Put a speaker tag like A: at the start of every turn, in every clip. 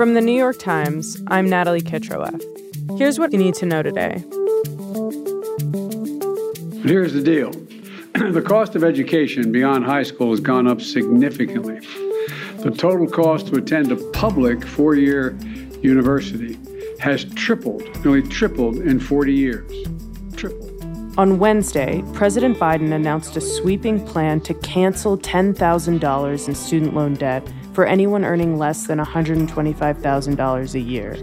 A: From the New York Times, I'm Natalie Kitroeff. Here's what you need to know today.
B: Here's the deal the cost of education beyond high school has gone up significantly. The total cost to attend a public four year university has tripled, nearly tripled in 40 years. Tripled.
A: On Wednesday, President Biden announced a sweeping plan to cancel $10,000 in student loan debt for anyone earning less than $125,000 a year,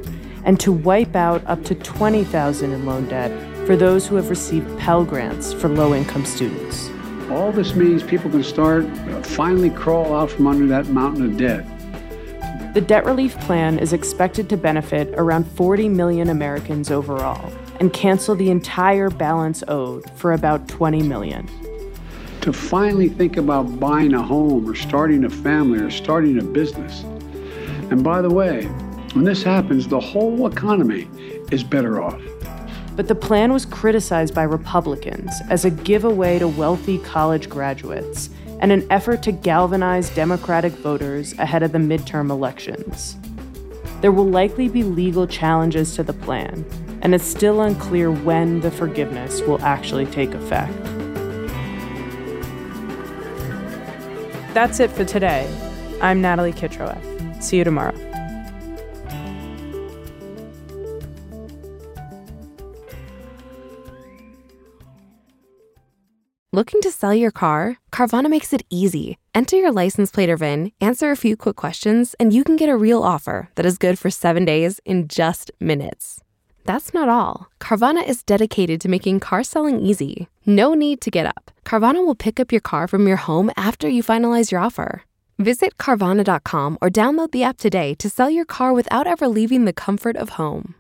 A: and to wipe out up to $20,000 in loan debt for those who have received Pell Grants for low income students.
B: All this means people can start uh, finally crawl out from under that mountain of debt.
A: The debt relief plan is expected to benefit around 40 million Americans overall and cancel the entire balance owed for about 20 million.
B: To finally think about buying a home or starting a family or starting a business. And by the way, when this happens, the whole economy is better off.
A: But the plan was criticized by Republicans as a giveaway to wealthy college graduates and an effort to galvanize Democratic voters ahead of the midterm elections. There will likely be legal challenges to the plan, and it's still unclear when the forgiveness will actually take effect. That's it for today. I'm Natalie Kitroeff. See you tomorrow.
C: Looking to sell your car? Carvana makes it easy. Enter your license plate or VIN, answer a few quick questions, and you can get a real offer that is good for seven days in just minutes. That's not all. Carvana is dedicated to making car selling easy. No need to get up. Carvana will pick up your car from your home after you finalize your offer. Visit Carvana.com or download the app today to sell your car without ever leaving the comfort of home.